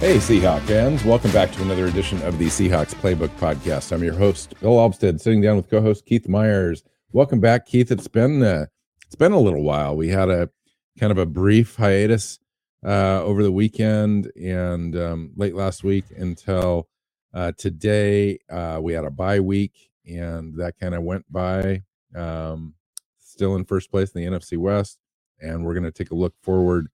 Hey, Seahawk fans. Welcome back to another edition of the Seahawks Playbook Podcast. I'm your host, Bill Alvstad, sitting down with co-host Keith Myers. Welcome back, Keith. It's been uh, it's been a little while. We had a kind of a brief hiatus uh, over the weekend and um, late last week until uh, today. Uh, we had a bye week, and that kind of went by. Um, still in first place in the NFC West, and we're going to take a look forward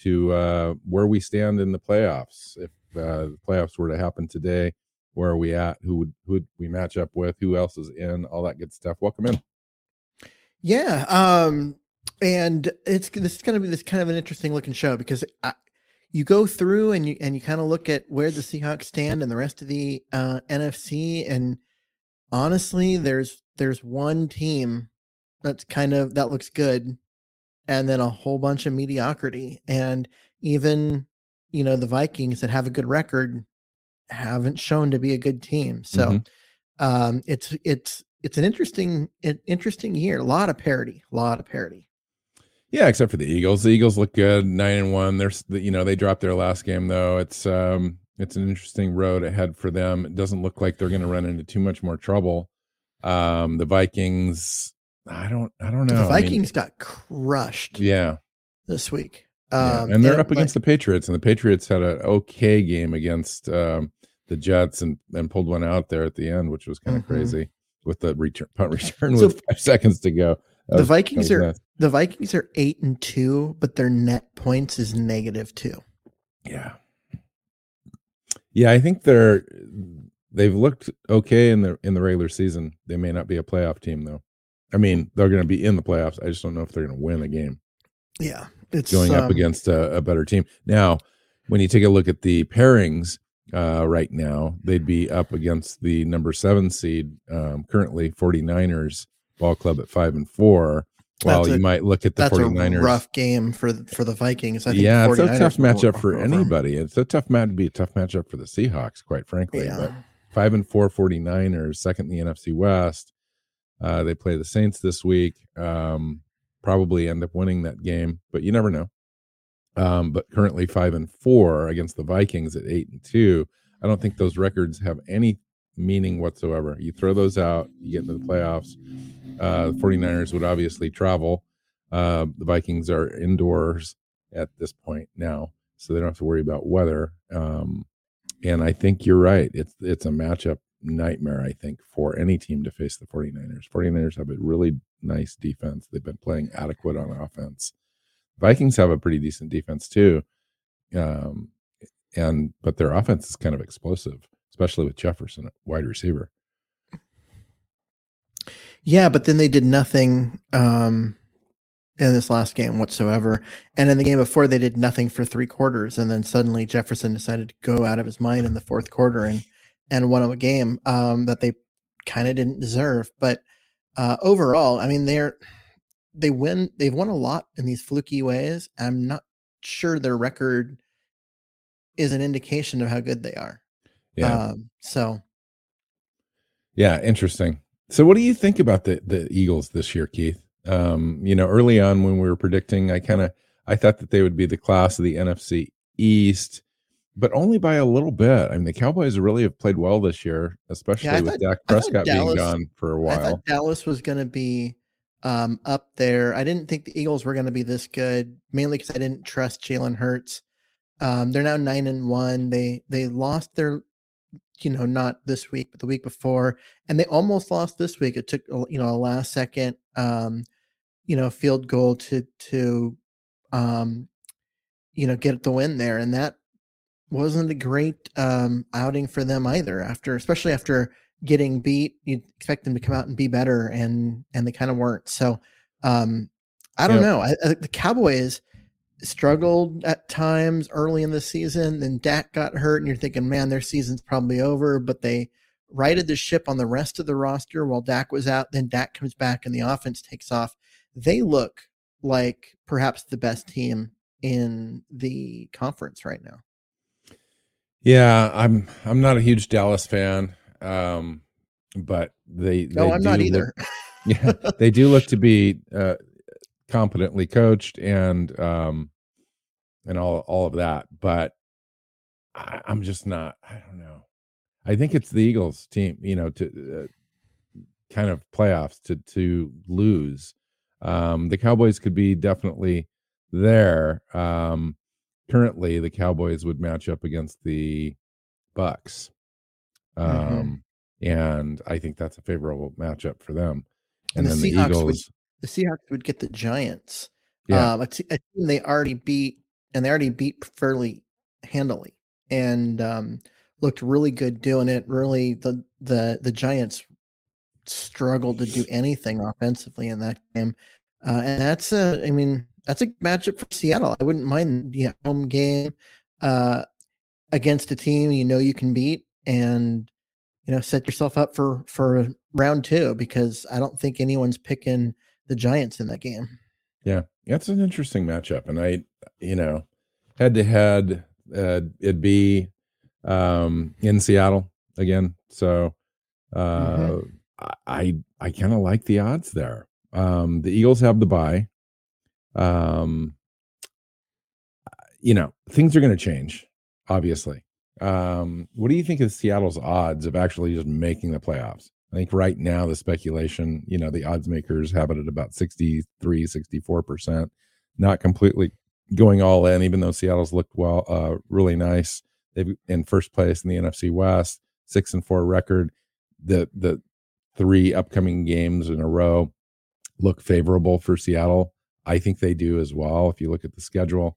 to uh, where we stand in the playoffs. If uh, the playoffs were to happen today, where are we at? Who would who would we match up with? Who else is in? All that good stuff. Welcome in. Yeah, um, and it's this is going to be this kind of an interesting looking show because I, you go through and you and you kind of look at where the Seahawks stand and the rest of the uh, NFC, and honestly, there's there's one team that's kind of that looks good and then a whole bunch of mediocrity. And even, you know, the Vikings that have a good record haven't shown to be a good team. So Mm-hmm. um it's it's it's an interesting an interesting year. A lot of parity, a lot of parity. Yeah, except for the Eagles. The Eagles look good, nine and one. There's you know they dropped their last game though. It's um it's an interesting road ahead for them. It doesn't look like they're going to run into too much more trouble. Um, the Vikings, I don't I don't know. The I mean, Vikings got crushed yeah, this week. yeah. Um and they're and- up against the Patriots, and the Patriots had an okay game against um, the Jets and and pulled one out there at the end, which was kind of Mhm. crazy with the return punt return So- with five seconds to go. That the was- Vikings are the Vikings are eight and two, but their net points is negative two. Yeah. Yeah, I think they're they've looked okay in the in the regular season. They may not be a playoff team though. I mean, they're going to be in the playoffs. I just don't know if they're going to win the game Yeah. It's going up um, against a, a better team. Now, when you take a look at the pairings uh, right now, they'd be up against the number seven seed, um, currently 49ers ball club at five and four. While you a- might look at the that's 49ers. a rough game for the- for the Vikings. I think yeah, it's a tough matchup for anybody. It's a tough match to be a tough matchup for the Seahawks, quite frankly. Yeah. But five and four 49ers, second in the NFC West. Uh, they play the Saints this week. Um, probably end up winning that game, but you never know. Um, but currently five and four against the Vikings at eight and two. I don't think those records have any meaning whatsoever. You throw those out, you get into the playoffs. Uh, the 49ers would obviously travel. Uh, the Vikings are indoors at this point now, so they don't have to worry about weather. Um, and I think you're right. It's it's a matchup nightmare, I think, for any team to face the 49ers. 49ers have a really nice defense. They've been playing adequate on offense. Vikings have a pretty decent defense too. Um, and but their offense is kind of explosive, especially with Jefferson wide receiver. Yeah, but then they did nothing um, in this last game whatsoever. And in the game before, they did nothing for three quarters, and then suddenly Jefferson decided to go out of his mind in the fourth quarter and and won a game um, that they kind of didn't deserve. But uh, overall, I mean, they're they win. They've won a lot in these fluky ways. I'm not sure their record is an indication of how good they are. Yeah. Um, so Yeah, interesting. So what do you think about the the Eagles this year, Keith? Um, you know, early on when we were predicting, I kind of I thought that they would be the class of the NFC East, but only by a little bit. I mean, the Cowboys really have played well this year, especially I with thought- Dak Prescott being gone for a while. thought Dallas was going to be um, up there. I didn't think the Eagles were going to be this good, mainly because I didn't trust Jalen Hurts. Um, they're now nine and one. They they lost their, you know, not this week, but the week before, and they almost lost this week. It took you know a last second, um, you know, field goal to to, um, you know, get the win there, and that wasn't a great um, outing for them either. After, especially after getting beat, you'd expect them to come out and be better, and and they kind of weren't. So, um, I don't Yep. know. I, I, the Cowboys struggled at times early in the season. Then Dak got hurt, and you're thinking, man, their season's probably over. But they righted the ship on the rest of the roster while Dak was out. Then Dak comes back, and the offense takes off. They look like perhaps the best team in the conference right now. Yeah, I'm I'm not a huge Dallas fan, um, but they No, they I'm not do either. look- yeah, they do look to be uh, competently coached and um, and all all of that. But I, I'm just not. I don't know. I think it's the Eagles team. You know, to uh, kind of playoffs to to lose. Um, the Cowboys could be definitely there. Um, currently, the Cowboys would match up against the Bucks, um, and I think that's a favorable matchup for them. And, And the then the Seahawks would- Eagles, the Seahawks would get the Giants. yeah, Um, a, t- a team they already beat, and they already beat fairly handily, and um, looked really good doing it. Really, the the the Giants struggled to do anything offensively in that game, uh, and that's a, I mean, that's a matchup for Seattle. I wouldn't mind the home game uh, against a team you know you can beat, and you know set yourself up for for round two because I don't think anyone's picking the Giants in that game. yeah, that's an interesting matchup. And I, you know, head to head, uh, it'd be um, in Seattle again. So uh, Mhm. I I, I kind of like the odds there. Um, the Eagles have the bye. Um, you know, things are going to change, obviously. Um, what do you think of Seattle's odds of actually just making the playoffs? I think right now the speculation, you know, the odds makers have it at about 63, 64%, not completely going all in, even though Seattle's looked well, uh, really nice. They've in first place in the NFC West, six and four record. The the three upcoming games in a row look favorable for Seattle. I think they do as well. If you look at the schedule,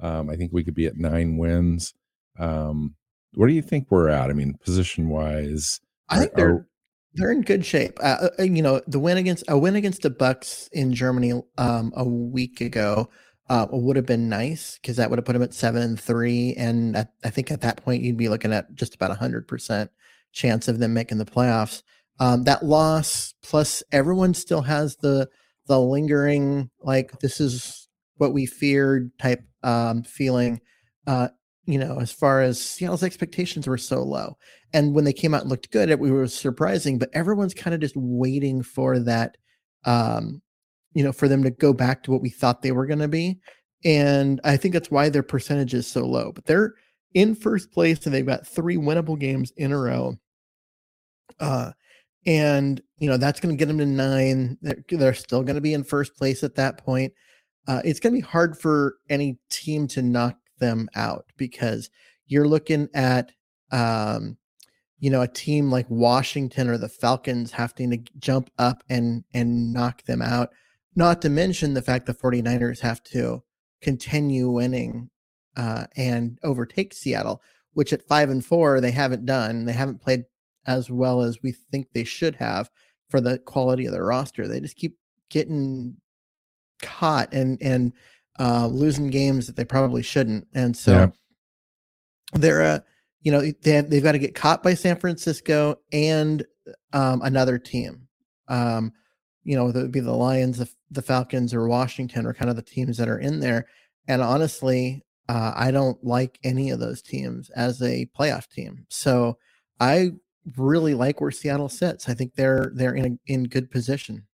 um, I think we could be at nine wins. Um, where do you think we're at? I mean, position wise, I think Are- they're are- they're in good shape. Uh, uh, you know, the win against a win against the Bucks in Germany um, a week ago uh, would have been nice because that would have put them at seven and three, and at, I think at that point you'd be looking at just about a hundred percent chance of them making the playoffs. Um, that loss plus everyone still has the the lingering like this is what we feared type um, feeling. Uh, you know, as far as Seattle's expectations were so low. And when they came out and looked good, it was surprising, but everyone's kind of just waiting for that, um, you know, for them to go back to what we thought they were going to be. And I think that's why their percentage is so low. But they're in first place and they've got three winnable games in a row. Uh, and you know that's going to get them to nine. They're, they're still going to be in first place at that point. Uh, it's going to be hard for any team to knock them out because you're looking at um, you know, a team like Washington or the Falcons having to jump up and and knock them out. Not to mention the fact the 49ers have to continue winning uh, and overtake Seattle, which at five and four they haven't done. They haven't played as well as we think they should have for the quality of their roster. They just keep getting caught and and uh, losing games that they probably shouldn't. And so Yeah. they're a you know they have, they've got to get caught by San Francisco and um, another team. Um, you know, that would be the Lions, the, the Falcons, or Washington, are kind of the teams that are in there. And honestly, uh, I don't like any of those teams as a playoff team. So I really like where Seattle sits. I think they're they're in a, in good position.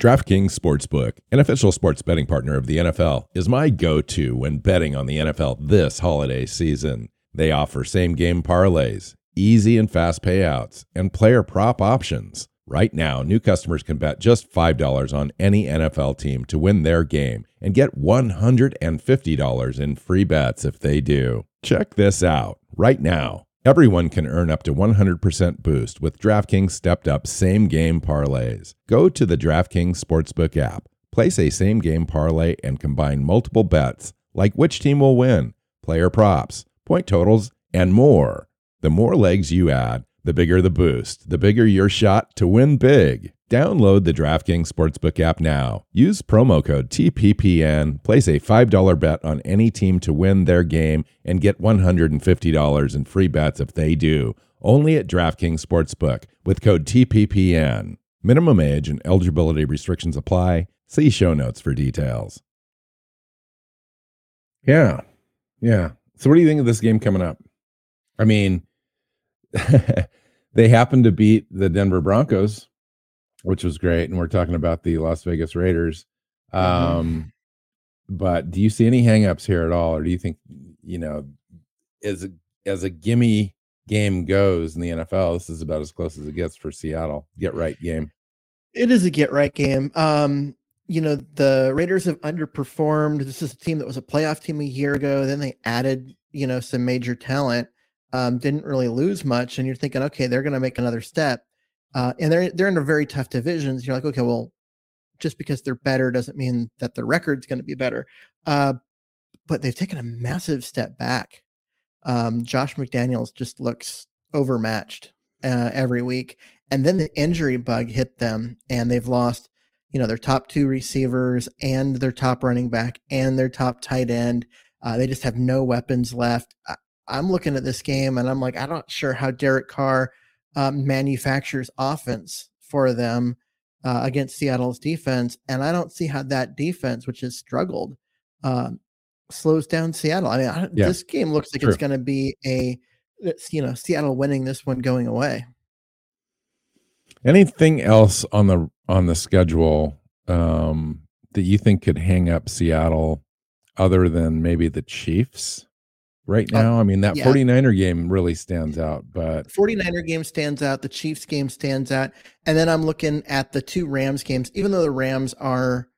DraftKings Sportsbook, an official sports betting partner of the NFL, is my go to when betting on the NFL this holiday season. They offer same game parlays, easy and fast payouts, and player prop options. Right now, new customers can bet just $5 on any NFL team to win their game and get $150 in free bets if they do. Check this out. Right now, everyone can earn up to 100% boost with DraftKings stepped up same game parlays. Go to the DraftKings Sportsbook app, place a same game parlay, and combine multiple bets like which team will win, player props, point totals, and more. The more legs you add, the bigger the boost, the bigger your shot to win big. Download the DraftKings Sportsbook app now. Use promo code TPPN, place a $5 bet on any team to win their game, and get $150 in free bets if they do. Only at DraftKings Sportsbook with code TPPN. Minimum age and eligibility restrictions apply. See show notes for details. Yeah. Yeah. So, what do you think of this game coming up? I mean, they happen to beat the Denver Broncos, which was great. And we're talking about the Las Vegas Raiders. Um, But do you see any hangups here at all? Or do you think, you know, as a, as a gimme game goes in the NFL, this is about as close as it gets for Seattle? Get right game. It is a get right game. Um, you know, the Raiders have underperformed. This is a team that was a playoff team a year ago. Then they added, you know, some major talent. Um, didn't really lose much, and you're thinking, okay, they're going to make another step. Uh, and they're they're in a very tough divisions. You're like, okay, well, just because they're better doesn't mean that the record's going to be better. Uh, but they've taken a massive step back. Um, Josh McDaniels just looks overmatched uh, every week, and then the injury bug hit them, and they've lost, you know, their top two receivers and their top running back and their top tight end. Uh, they just have no weapons left. I, I'm looking at this game, and I'm like, I'm not sure how Derek Carr um, manufactures offense for them uh, against Seattle's defense, and I don't see how that defense, which has struggled, um, slows down Seattle. I mean, I, Yeah. this game looks like True. it's going to be a, you know, Seattle winning this one going away. Anything else on the on the schedule um, that you think could hang up Seattle other than maybe the Chiefs right Uh, now? I mean, that yeah. 49er game really stands out, but 49er game stands out, the Chiefs game stands out, and then I'm looking at the two Rams games. Even though the Rams are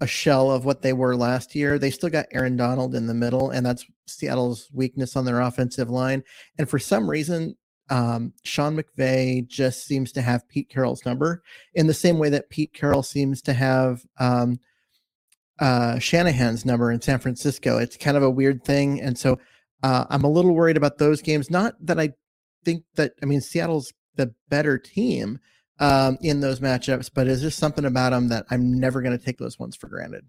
a shell of what they were last year, they still got Aaron Donald in the middle, and that's Seattle's weakness on their offensive line. And for some reason, um, Sean McVay just seems to have Pete Carroll's number in the same way that Pete Carroll seems to have um, uh, Shanahan's number in San Francisco. It's kind of a weird thing, and so uh, I'm a little worried about those games. Not that I think that I mean Seattle's the better team um, in those matchups, but is just something about them that I'm never going to take those ones for granted.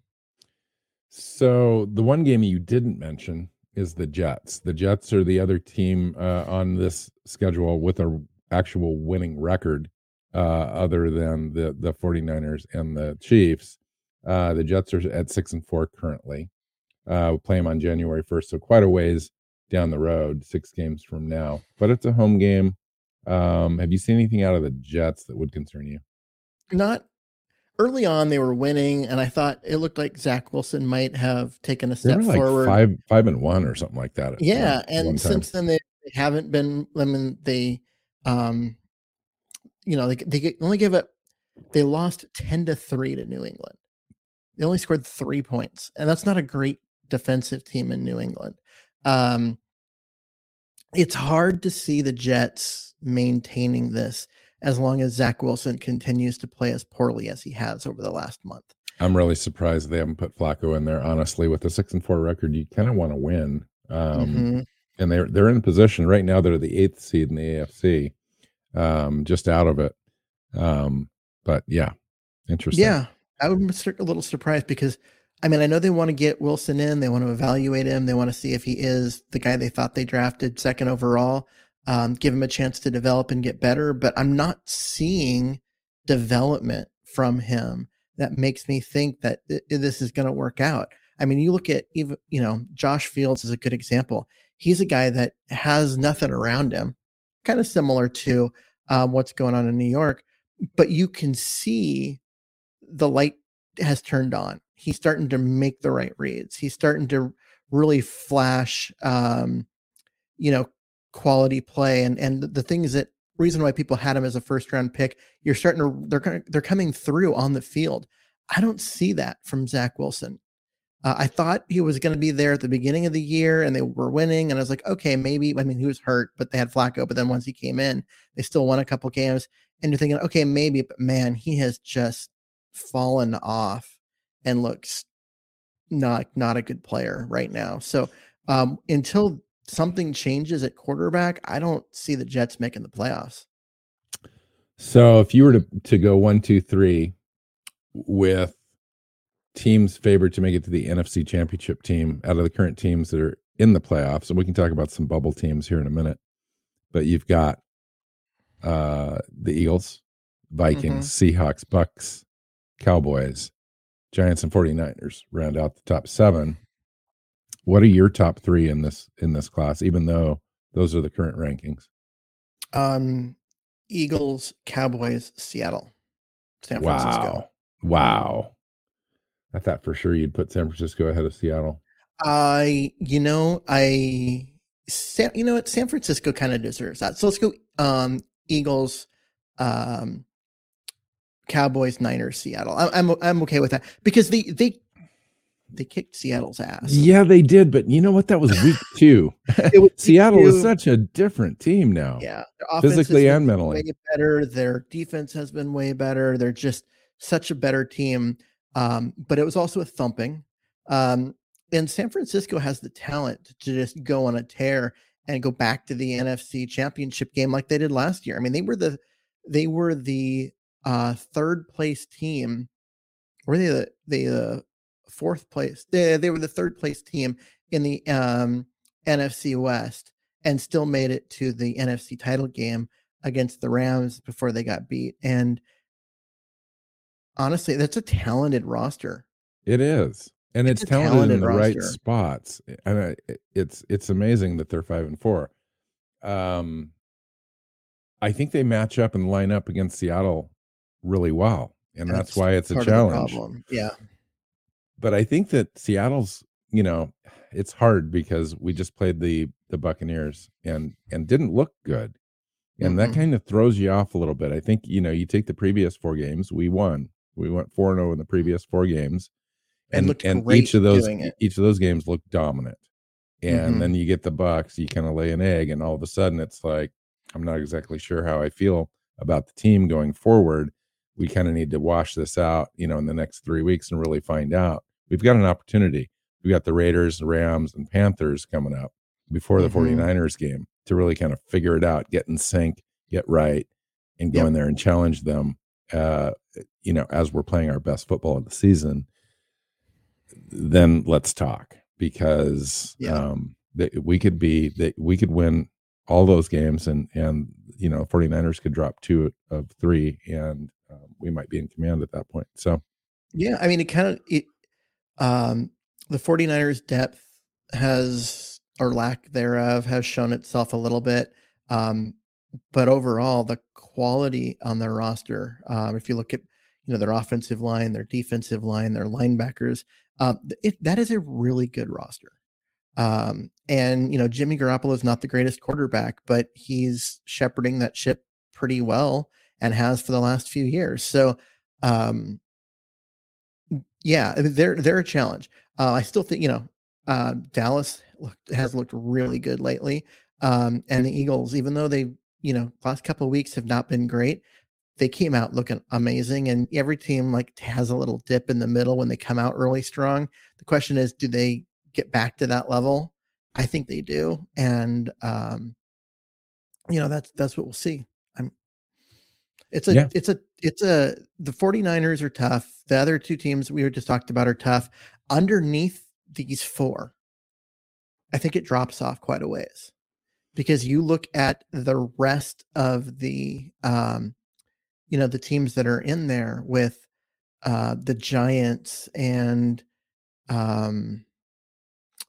So the one game you didn't mention is the Jets. The Jets are the other team uh, on this schedule with a actual winning record uh, other than the the 49ers and the Chiefs. Uh, the Jets are at 6 and 4 currently. Uh, we play them on January 1st, so quite a ways down the road, 6 games from now. But it's a home game. Um, have you seen anything out of the Jets that would concern you? Not early on, they were winning, and I thought it looked like Zach Wilson might have taken a step like forward. 5 5 and 1 or something like that. yeah one- and one since then they, haven't been i mean they um you know they, they only give up they lost 10 to 3 to new england they only scored three points and that's not a great defensive team in new england um it's hard to see the Jets maintaining this as long as Zach Wilson continues to play as poorly as he has over the last month. I'm really surprised they haven't put Flacco in there. Honestly, with the six and four record, you kind of want to win. Um, Mhm. And they're they're in position right now. They're the eighth seed in the AFC, um, just out of it. Um, but yeah, interesting. Yeah, I would be a little surprised because I mean I know they want to get Wilson in, they want to evaluate him, they want to see if he is the guy they thought they drafted second overall, um, give him a chance to develop and get better. But I'm not seeing development from him that makes me think that th- this is going to work out. I mean, you look at even you know Josh Fields is a good example. He's a guy that has nothing around him, kind of similar to um, what's going on in New York, but you can see the light has turned on. He's starting to make the right reads. He's starting to really flash, um, you know, quality play. And and the things that reason why people had him as a first round pick, you're starting to they're they're coming through on the field. I don't see that from Zach Wilson. Uh, I thought he was going to be there at the beginning of the year and they were winning. And I was like, okay, maybe. I mean, he was hurt, but they had Flacco. But then once he came in, they still won a couple games. And you're thinking, okay, maybe. But man, he has just fallen off and looks not not a good player right now. So um, until something changes at quarterback, I don't see the Jets making the playoffs. So if you were to to go one, two, three with teams favored to make it to the NFC championship team out of the current teams that are in the playoffs, and we can talk about some bubble teams here in a minute. But you've got uh the Eagles, Vikings, Seahawks, Bucks, Cowboys, Giants, and 49ers round out the top seven. What are your top three in this in this class, even though those are the current rankings? Um, Eagles, Cowboys, Seattle, San Francisco. Wow. Wow. I thought for sure you'd put San Francisco ahead of Seattle. I, you know, I, San, you know what, San Francisco kind of deserves that. So let's go, um, Eagles, um, Cowboys, Niners, Seattle. I, I'm I'm okay with that because they they they kicked Seattle's ass. Yeah, they did, but you know what? That was week two. Was Seattle is such a different team now. Yeah, their offense has physically and mentally. way better. Their defense has been way better. They're just such a better team. Um, but it was also a thumping. Um, and San Francisco has the talent to just go on a tear and go back to the NFC Championship game like they did last year. I mean, they were the they were the uh, third place team. Were they the the uh, fourth place? They they were the third place team in the um, NFC West and still made it to the NFC title game against the Rams before they got beat. And honestly, that's a talented roster. It is. And It's it's, a talented, in talented the right spots. And I, it's it's amazing that they're five and four. Um I think they match up and line up against Seattle really well. And that's, why it's a part of the challenge. Yeah. but I think that Seattle's, you know, it's hard because we just played the the Buccaneers and and didn't look good. And that Mm-mm. kind of throws you off a little bit. I think, you know, you take the previous four games, we won. We went 4 0 in the previous four games. And And and each of those each of those games looked dominant. And Mhm. then you get the Bucks, you kind of lay an egg and all of a sudden it's like I'm not exactly sure how I feel about the team going forward. We kind of need to wash this out, you know, in the next 3 weeks and really find out we've got an opportunity. We've got the Raiders, Rams, and Panthers coming up before the Mhm. 49ers game to really kind of figure it out, get in sync, get right, and go Yep. in there and challenge them. Uh, you know, as we're playing our best football of the season, then let's talk because Yeah. um, that we could be that we could win all those games and and you know 49ers could drop two of three and we might be in command at that point so Yeah, I mean, it kind of it. Um, the 49ers' depth has, or lack thereof, has shown itself a little bit. Um, but overall, the quality on their roster, um, if you look at you know their offensive line, their defensive line, their linebackers, um, it, that is a really good roster. Um, and you know Jimmy Garoppolo is not the greatest quarterback, but he's shepherding that ship pretty well and has for the last few years. So. Um, yeah, they're they're a challenge. Uh, I still think you know uh, Dallas looked, has looked really good lately. Um, and the Eagles, even though they, you know, last couple of weeks have not been great, they came out looking amazing. And every team like has a little dip in the middle when they come out really strong. The question is, do they get back to that level? I think they do. And um, you know, that's that's what we'll see. It's a Yeah. it's a it's a the 49ers are tough. The other two teams we were just talked about are tough. Underneath these four, I think it drops off quite a ways because you look at the rest of the um you know the teams that are in there with uh the Giants and um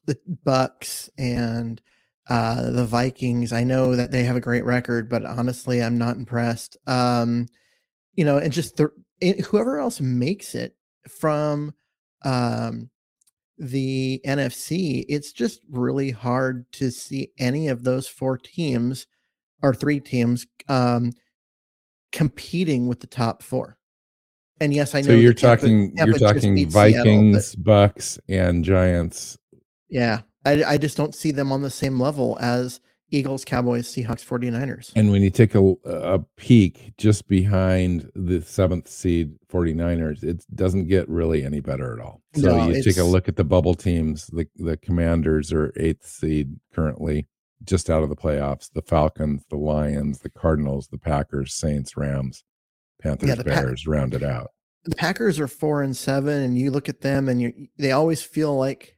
the Bucks and uh the Vikings. I know that they have a great record, but honestly, I'm not impressed. Um you know, and just the it, whoever else makes it from um the NFC, it's just really hard to see any of those four teams or three teams um competing with the top four. And yes, I know So you're Tampa- talking Tampa you're talking beat Seattle, but- Vikings, Bucks, and Giants. yeah, I, I just don't see them on the same level as Eagles, Cowboys, Seahawks, 49ers. And when you take a, a peek just behind the seventh seed 49ers, it doesn't get really any better at all. So No, you take a look at the bubble teams. The, the Commanders are eighth seed currently, just out of the playoffs. The Falcons, the Lions, the Cardinals, the Packers, Saints, Rams, Panthers, the Pa- Bears rounded out. the Packers are four and seven, and you look at them, and you they always feel like,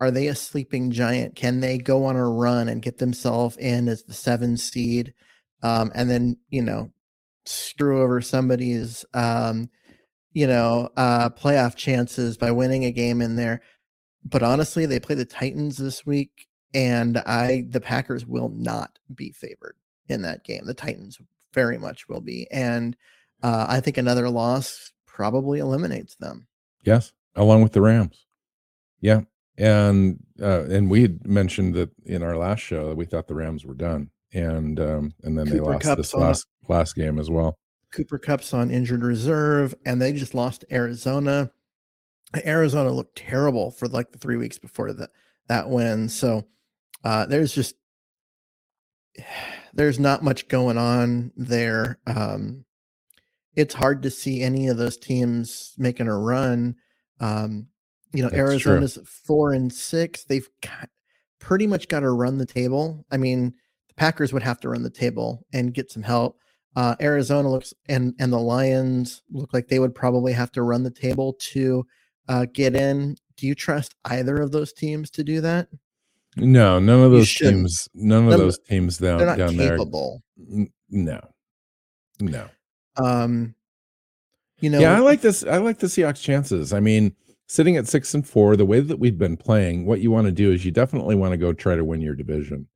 are they a sleeping giant? Can they go on a run and get themselves in as the seven seed, um, and then you know screw over somebody's um, you know uh, playoff chances by winning a game in there? But honestly, they play the Titans this week, and I the Packers will not be favored in that game. The Titans very much will be, and uh, I think another loss probably eliminates them. Yes, along with the Rams. Yeah, and uh, and we had mentioned that in our last show that we thought the Rams were done, and um, and then they lost Kupp's this on a- last last game as well. Cooper Kupp's on injured reserve, and they just lost Arizona. Arizona looked terrible for like the three weeks before that that win. So uh, there's just there's not much going on there. Um, it's hard to see any of those teams making a run. Um, you know, That's true. Arizona's four and six. They've got, pretty much got to run the table. I mean, the Packers would have to run the table and get some help. Uh, Arizona looks and and the Lions look like they would probably have to run the table to uh, get in. Do you trust either of those teams to do that? No, none of those teams, none of those teams down They're not down there. capable. n- No, no. Um, you know, yeah, I like this. I like the Seahawks' chances. I mean, sitting at six and four, the way that we've been playing, what you want to do is you definitely want to go try to win your division.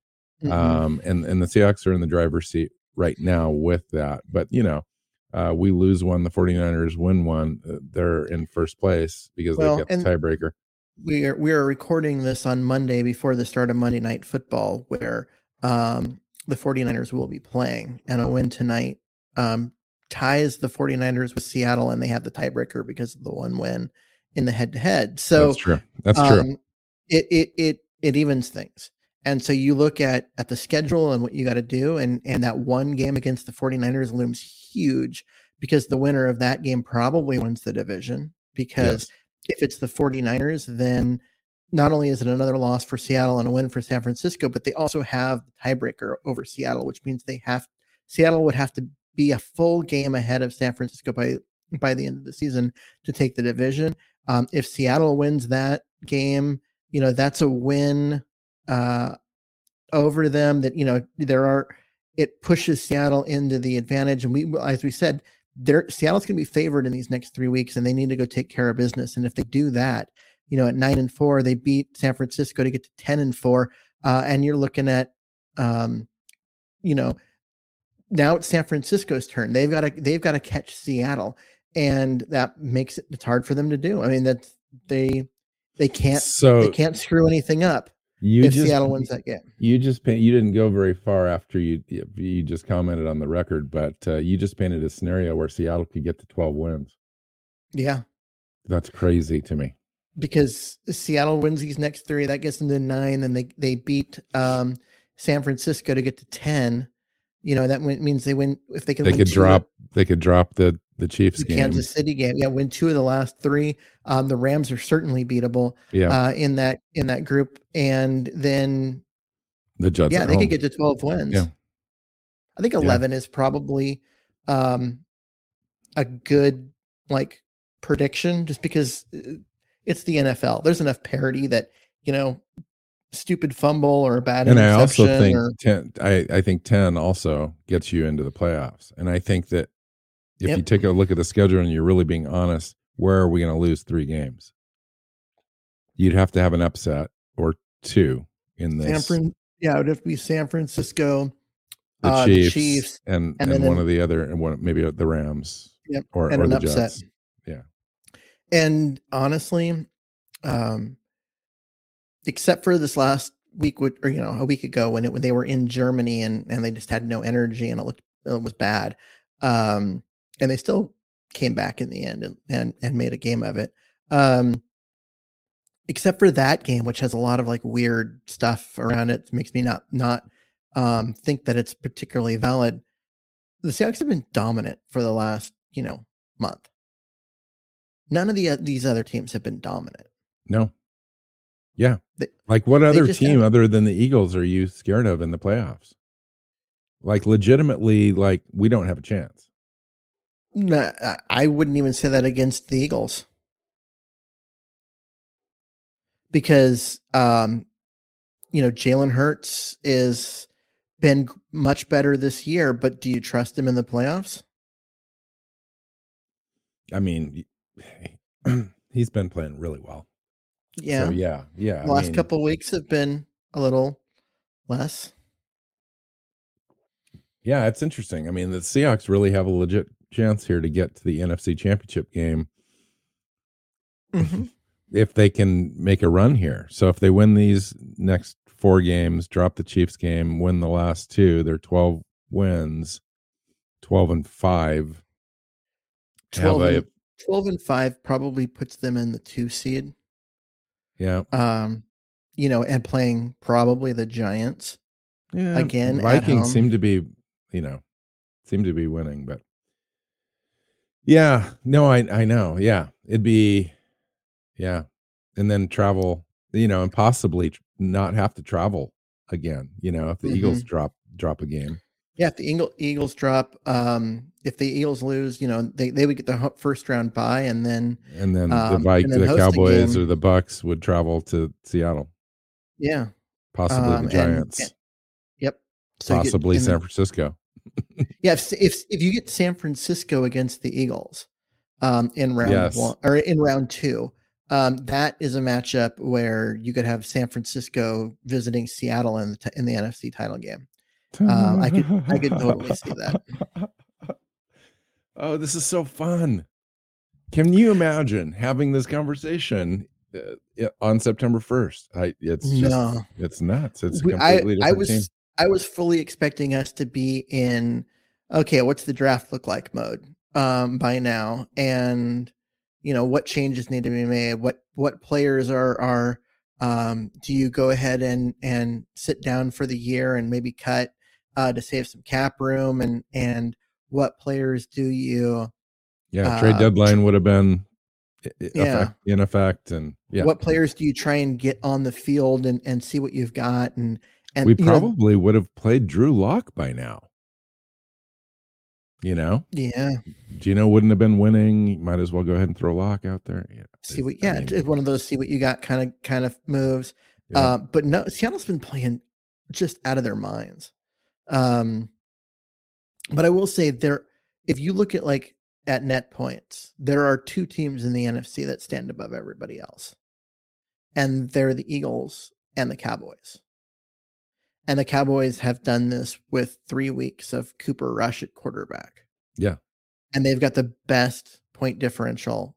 mhm. Um, and and the Seahawks are in the driver's seat right now with that. But you know, uh, we lose one, the 49ers win one, uh, they're in first place because Well, they've got the tiebreaker. we are we are recording this on Monday before the start of Monday Night Football, where um, the 49ers will be playing, and a win tonight um, ties the 49ers with Seattle, and they have the tiebreaker because of the one win in the head to head. So That's true. That's true. um, It it it it evens things. And so you look at at the schedule and what you got to do and and that one game against the 49ers looms huge because the winner of that game probably wins the division because Yes. if it's the 49ers then not only is it another loss for Seattle and a win for San Francisco but they also have the tiebreaker over Seattle which means they have Seattle would have to be a full game ahead of San Francisco by by the end of the season to take the division. Um, if Seattle wins that game, you know that's a win uh, over them. That you know there are it pushes Seattle into the advantage, and we as we said, they're Seattle's going to be favored in these next three weeks, and they need to go take care of business. And if they do that, you know at nine and four, they beat San Francisco to get to ten and four, uh, and you're looking at, um, you know, now it's San Francisco's turn. They've got to they've got to catch Seattle, and that makes it it's hard for them to do. I mean that they they can't So they can't screw anything up you if just Seattle wins that game. you just paint, you didn't go very far after you you just commented on the record, but uh, you just painted a scenario where Seattle could get to 12 wins. Yeah, That's crazy to me. because Seattle wins these next three, that gets them to nine, and they they beat um San Francisco to get to 10, you know, that means they win if they can They could drop. They could drop the the Chiefs the game. Kansas City game. Yeah, win two of the last three. Um, the Rams are certainly beatable Yeah, uh, in that in that group, and then the Jets. yeah, they home. could get to 12 wins. Yeah. I think 11 is probably um, a good like prediction, just because uh, it's the NFL. There's enough parity that you know, stupid fumble or a bad and I also think or ten. I I think ten also gets you into the playoffs. And I think that if you take a look at the schedule and you're really being honest, where are we going to lose three games? You'd have to have an upset or two in San this. Fran. Yeah, it would have to be San Francisco, the uh, Chiefs, the Chiefs, and and and, one an- of the other and one maybe the Rams Yep, or, and or an the upset. Jets. Yeah. And honestly, um, except for this last week, or you know, a week ago when it when they were in Germany and and they just had no energy and it looked it was bad, um, and they still came back in the end and and and made a game of it. Um, except for that game, which has a lot of like weird stuff around it, makes me not not um think that it's particularly valid. The Seahawks have been dominant for the last you know month. None of the uh, these other teams have been dominant. No. Yeah. They- like what other team haven't. other than the Eagles are you scared of in the playoffs? Like legitimately, like we don't have a chance. No, I- wouldn't even say that against the Eagles because, um, you know, Jalen Hurts is been much better this year. But do you trust him in the playoffs? I mean, he's been playing really well. Yeah, So yeah, yeah. the I last mean, couple weeks have been a little less. Yeah, it's interesting. I mean, the Seahawks really have a legit chance here to get to the NFC Championship game Mhm. if they can make a run here. So if they win these next four games, drop the Chiefs game, win the last two, they're 12 wins, 12 and 5. Have 12 a- and, 12 and 5 probably puts them in the two seed. yeah. Um, you know, and playing probably the Giants. Yeah. Again, Vikings seem to be, you know, seem to be winning, but yeah, no, I I know. Yeah. It'd be yeah. And then travel, you know, and possibly not have to travel again, you know, if the Eagles Mm-hmm. drop drop a game. Yeah, if the Eagle, Eagles drop, um, if the Eagles lose, you know, they, they would get the first round bye, and then And then the Um, Vik- and then the Cowboys game. or the Bucks would travel to Seattle, yeah, possibly um, the Giants, and- yep, So you get- possibly San Francisco. Yeah, if if if you get San Francisco against the Eagles, um, in round Yes. one or in round two, um, that is a matchup where you could have San Francisco visiting Seattle in the t- in the NFC title game. Um, I could I could totally see that. oh, this is so fun. Can you imagine having this conversation uh, on September 1st? I it's just No. it's nuts. It's I completely I different was team. I was fully expecting us to be in okay, what's the draft look like mode um by now and you know what changes need to be made what what players are are um do you go ahead and and sit down for the year and maybe cut uh to save some cap room and and what players do you Yeah, trade uh, deadline would have been Yeah. effect, in effect and yeah. what players do you try and get on the field and and see what you've got and and we you know, probably would have played Drew Lock by now. You know, yeah Geno wouldn't have been winning. Might as well go ahead and throw Lock out there. Yeah, see what yeah mean, it's one of those see what you got kind of kind of moves yeah. uh but no seattle's been playing just out of their minds um but i will say there if you look at like at net points there are two teams in the nfc that stand above everybody else and they're the eagles and the cowboys and the cowboys have done this with three weeks of cooper rush at quarterback Yeah. and they've got the best point differential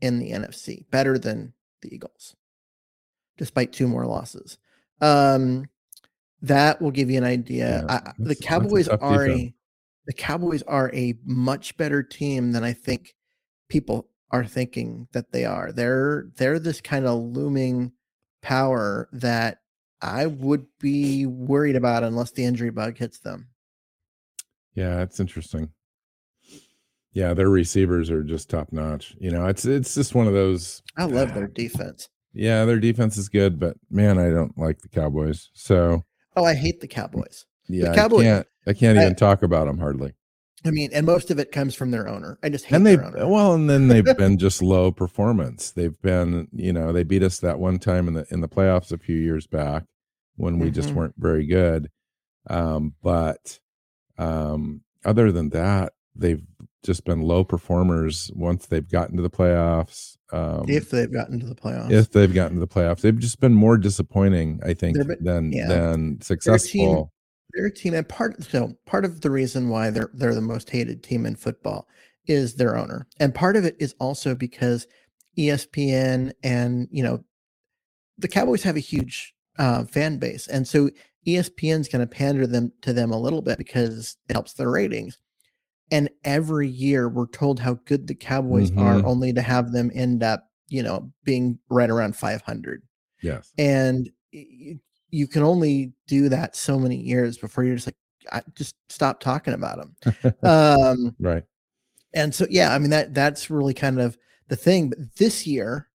in the NFC, better than the Eagles, despite two more losses. Um, that will give you an idea. Yeah, I- the Cowboys are a the Cowboys are a much better team than I think people are thinking that they are. They're they're this kind of looming power that I would be worried about unless the injury bug hits them. Yeah, it's interesting. Yeah, their receivers are just top notch. You know, it's it's just one of those. I love their ah, defense. Yeah, their defense is good, but man, I don't like the Cowboys. So Oh, I hate the Cowboys. yeah, Cowboys- I can't. I can't even I- talk about them hardly. I mean, and most of it comes from their owner. I just hate And they their owner. well, and then they've been just low performance. They've been, you know, they beat us that one time in the in the playoffs a few years back when we just Mhm. weren't very good. Um, but um, other than that, they've just been low performers once they've gotten to the playoffs. Um, if they've gotten to the playoffs. if they've gotten to the playoffs, they've just been more disappointing, I think, They're than yeah. than successful. Their team and part so part of the reason why they're they're the most hated team in football is their owner and part of it is also because espn and you know the cowboys have a huge uh, fan base and so espn's going to pander them to them a little bit because it helps their ratings and every year we're told how good the cowboys Mhm. are only to have them end up you know being right around 500 Yes. and you can only do that so many years before you're just like I, just stop talking about them um Right. and so yeah i mean that that's really kind of the thing but this year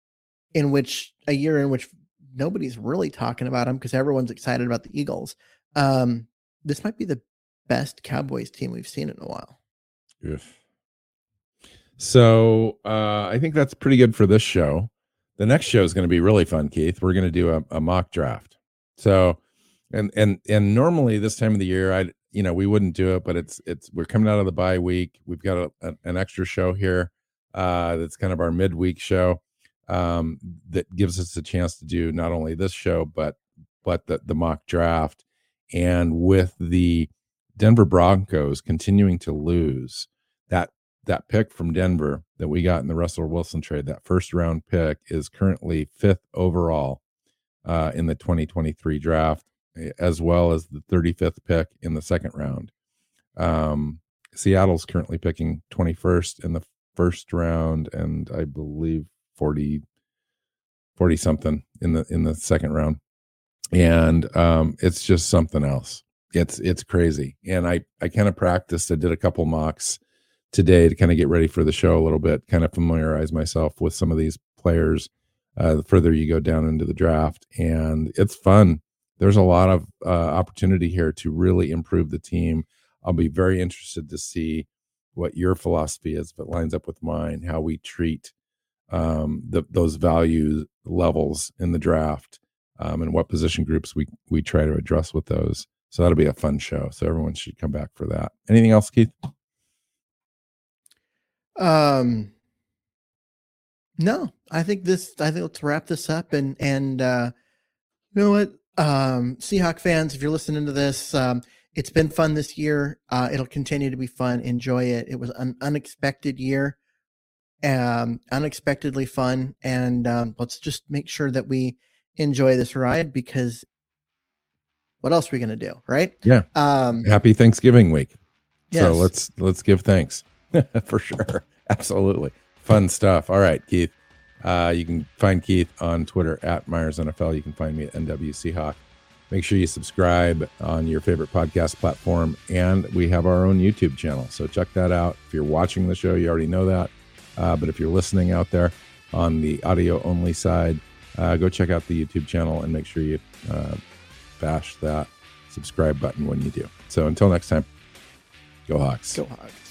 in which a year in which nobody's really talking about them because everyone's excited about the eagles um this might be the best cowboys team we've seen in a while Oof. So uh, I think that's pretty good for this show. The next show is going to be really fun, Keith. We're going to do a, a mock draft. So, and and and normally this time of the year, I you know we wouldn't do it, but it's it's we're coming out of the bye week. We've got a, a- an extra show here. Uh, that's kind of our midweek show. Um, that gives us a chance to do not only this show, but but the the mock draft. And with the Denver Broncos continuing to lose, that that pick from Denver that we got in the Russell Wilson trade, that first round pick, is currently fifth overall uh, in the 2023 draft, eh, as well as the 35th pick in the second round. Um, Seattle's currently picking 21st in the first round, and I believe 40, 40 something in the in the second round. And um, it's just something else. It's it's crazy. And I I kind of practiced. I did a couple mocks today to kind of get ready for the show a little bit, kind of familiarize myself with some of these players. Uh, the further you go down into the draft, and it's fun. There's a lot of uh, opportunity here to really improve the team. I'll be very interested to see what your philosophy is, if it lines up with mine, how we treat um, the, those value levels in the draft, um, and what position groups we we try to address with those. So that'll be a fun show. So everyone should come back for that. Anything else, Keith? Um, no, I think this. I think let's wrap this up and and uh, you know what, um, Seahawk fans, if you're listening to this, um, it's been fun this year. Uh, it'll continue to be fun. Enjoy it. It was an unexpected year, um, unexpectedly fun, and um, let's just make sure that we enjoy this ride because what else are we gonna do, right? Yeah. Um, Happy Thanksgiving week. So let's let's give thanks for sure. Absolutely fun stuff. All right, Keith. Uh, you can find Keith on Twitter at Myers NFL. You can find me at NW Seahawk. Make sure you subscribe on your favorite podcast platform, and we have our own YouTube channel. So check that out. If you're watching the show, you already know that. Uh, but if you're listening out there on the audio only side, uh, go check out the YouTube channel and make sure you uh, bash that subscribe button when you do. So until next time, go Hawks. Go Hawks.